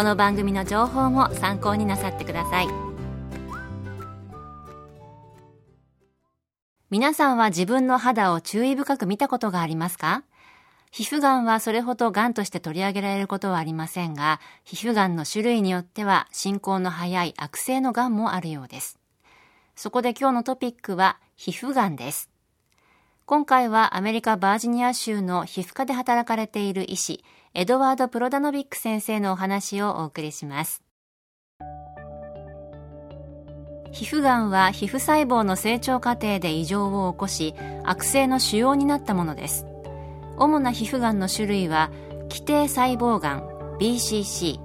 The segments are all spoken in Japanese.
この番組の情報も参考になさってください皆さんは自分の肌を注意深く見たことがありますか？皮膚がんはそれほどがんとして取り上げられることはありませんが、皮膚がんの種類によっては進行の早い悪性のがんもあるようです。そこで今日のトピックは皮膚がんです。今回はアメリカバージニア州の皮膚科で働かれている医師、エドワード・プロダノビック先生のお話をお送りします。皮膚がんは皮膚細胞の成長過程で異常を起こし、悪性の腫瘍になったものです。主な皮膚がんの種類は、基底細胞がん BCC、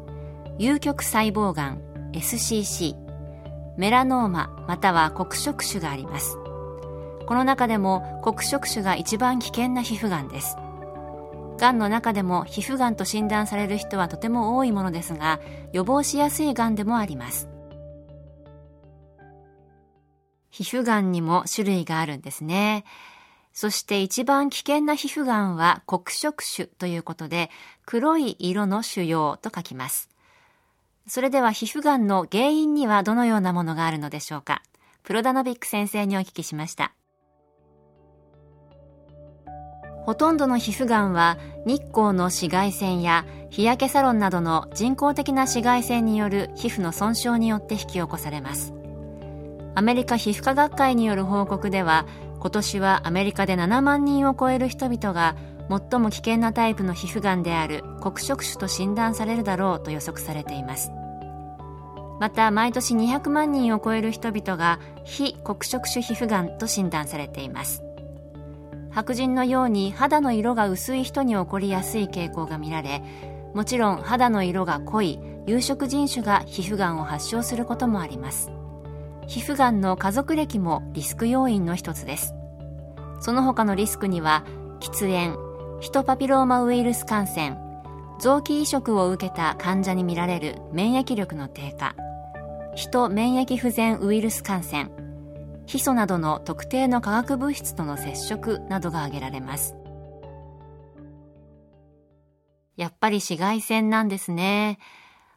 有極細胞がん SCC、メラノーマまたは黒色種があります。この中でも黒色種が一番危険な皮膚がんです。がんの中でも皮膚がんと診断される人はとても多いものですが、予防しやすいがんでもあります。皮膚がんにも種類があるんですね。そして一番危険な皮膚がんは黒色種ということで、黒い色の腫瘍と書きます。それでは皮膚がんの原因にはどのようなものがあるのでしょうか。プロダノビック先生にお聞きしました。ほとんどの皮膚がんは日光の紫外線や日焼けサロンなどの人工的な紫外線による皮膚の損傷によって引き起こされます。アメリカ皮膚科学会による報告では今年はアメリカで7万人を超える人々が最も危険なタイプの皮膚がんである黒色種と診断されるだろうと予測されています。また毎年200万人を超える人々が非黒色種皮膚がんと診断されています。白人のように肌の色が薄い人に起こりやすい傾向が見られもちろん肌の色が濃い有色人種が皮膚がんを発症することもあります。皮膚がんの家族歴もリスク要因の一つです。その他のリスクには喫煙ヒトパピローマウイルス感染臓器移植を受けた患者に見られる免疫力の低下ヒト免疫不全ウイルス感染ヒ素などの特定の化学物質との接触などが挙げられます。やっぱり紫外線なんですね。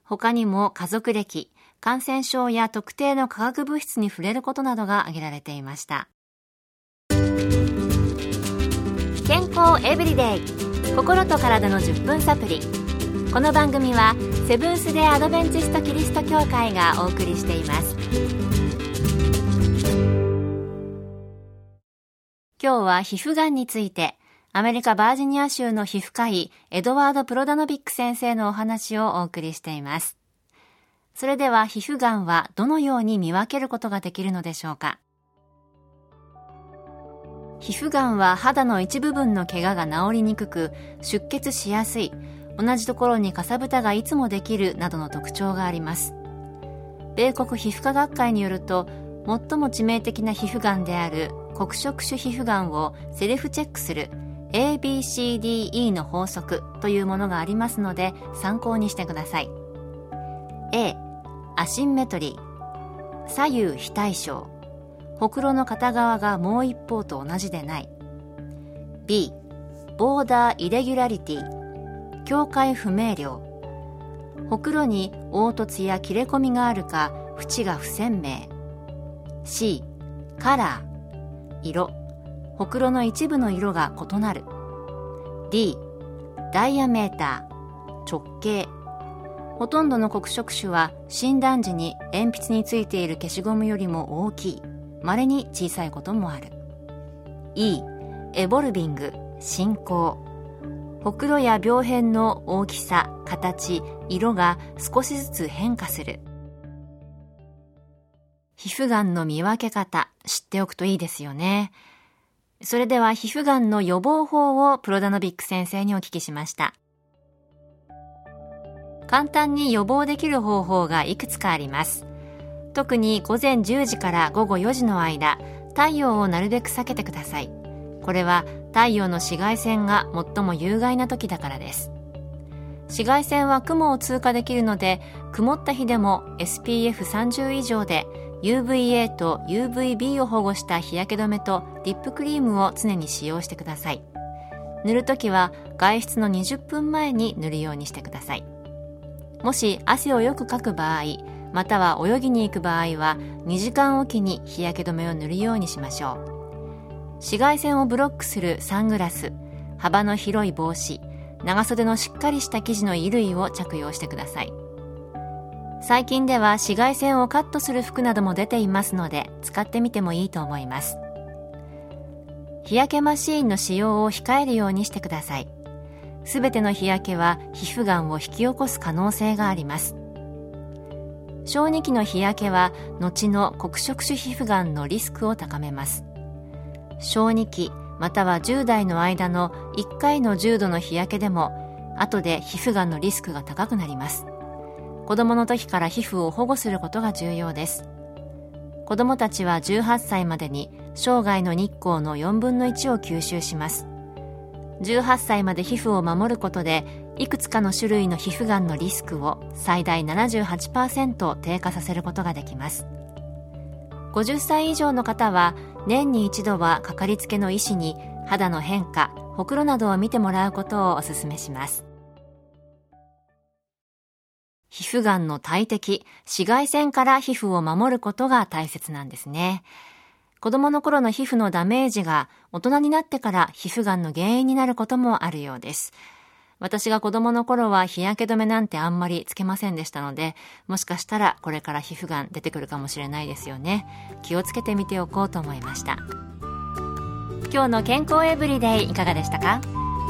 他にも家族歴感染症や特定の化学物質に触れることなどが挙げられていました。健康エブリデイ心と体の10分サプリ。この番組はセブンス・デ・アドベンチスト・キリスト教会がお送りしています。今日は皮膚がんについて、アメリカバージニア州の皮膚科医、エドワード・プロダノビック先生のお話をお送りしています。それでは皮膚がんはどのように見分けることができるのでしょうか？皮膚がんは肌の一部分の怪我が治りにくく、出血しやすい、同じところにかさぶたがいつもできるなどの特徴があります。米国皮膚科学会によると、最も致命的な皮膚がんである黒色種皮膚がんをセルフチェックする ABCDE の法則というものがありますので参考にしてください。A アシンメトリー。左右非対称。ほくろの片側がもう一方と同じでない。B ボーダーイレギュラリティ。境界不明瞭。ほくろに凹凸や切れ込みがあるか縁が不鮮明。C カラー。色。ほくろの一部の色が異なる。D ダイヤメーター。直径。ほとんどの黒色種は診断時に鉛筆についている消しゴムよりも大きい。稀に小さいこともある。E エボルビング。進行。ほくろや病変の大きさ形色が少しずつ変化する。皮膚がんの見分け方知っておくといいですよね。それでは皮膚がんの予防法をプロダノビック先生にお聞きしました。簡単に予防できる方法がいくつかあります。特に午前10時から午後4時の間太陽をなるべく避けてください。これは太陽の紫外線が最も有害な時だからです。紫外線は雲を通過できるので曇った日でも SPF30 以上で UVA と UVB を保護した日焼け止めとリップクリームを常に使用してください。塗るときは外出の20分前に塗るようにしてください。もし汗をよくかく場合または泳ぎに行く場合は2時間おきに日焼け止めを塗るようにしましょう。紫外線をブロックするサングラス幅の広い帽子長袖のしっかりした生地の衣類を着用してください。最近では紫外線をカットする服なども出ていますので使ってみてもいいと思います。日焼けマシーンの使用を控えるようにしてください。すべての日焼けは皮膚がんを引き起こす可能性があります。小児期の日焼けは後の黒色種皮膚がんのリスクを高めます。小児期または10代の間の1回の重度の日焼けでも後で皮膚がんのリスクが高くなります。子供の時から皮膚を保護することが重要です。子供たちは18歳までに生涯の日光の4分の1を吸収します。18歳まで皮膚を守ることでいくつかの種類の皮膚がんのリスクを最大78%低下させることができます。50歳以上の方は年に一度はかかりつけの医師に肌の変化ほくろなどを見てもらうことをお勧めします。皮膚がんの大敵、紫外線から皮膚を守ることが大切なんですね。子供の頃の皮膚のダメージが大人になってから皮膚がんの原因になることもあるようです。私が子供の頃は日焼け止めなんてあんまりつけませんでしたので、もしかしたらこれから皮膚がん出てくるかもしれないですよね。気をつけてみておこうと思いました。今日の健康エブリデイいかがでしたか？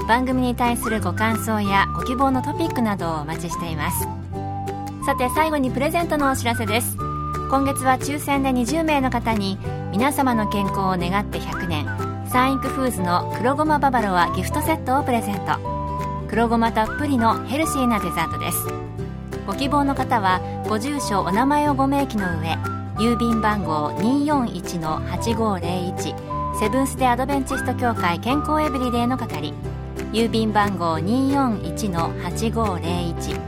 番組に対するご感想やご希望のトピックなどをお待ちしています。さて最後にプレゼントのお知らせです。今月は抽選で20名の方に皆様の健康を願って100年サンイクフーズの黒ごまババロアギフトセットをプレゼント。黒ごまたっぷりのヘルシーなデザートです。ご希望の方はご住所お名前をご明記の上郵便番号241-8501セブンス・デ・アドベンチスト協会健康エブリデイの係郵便番号241-8501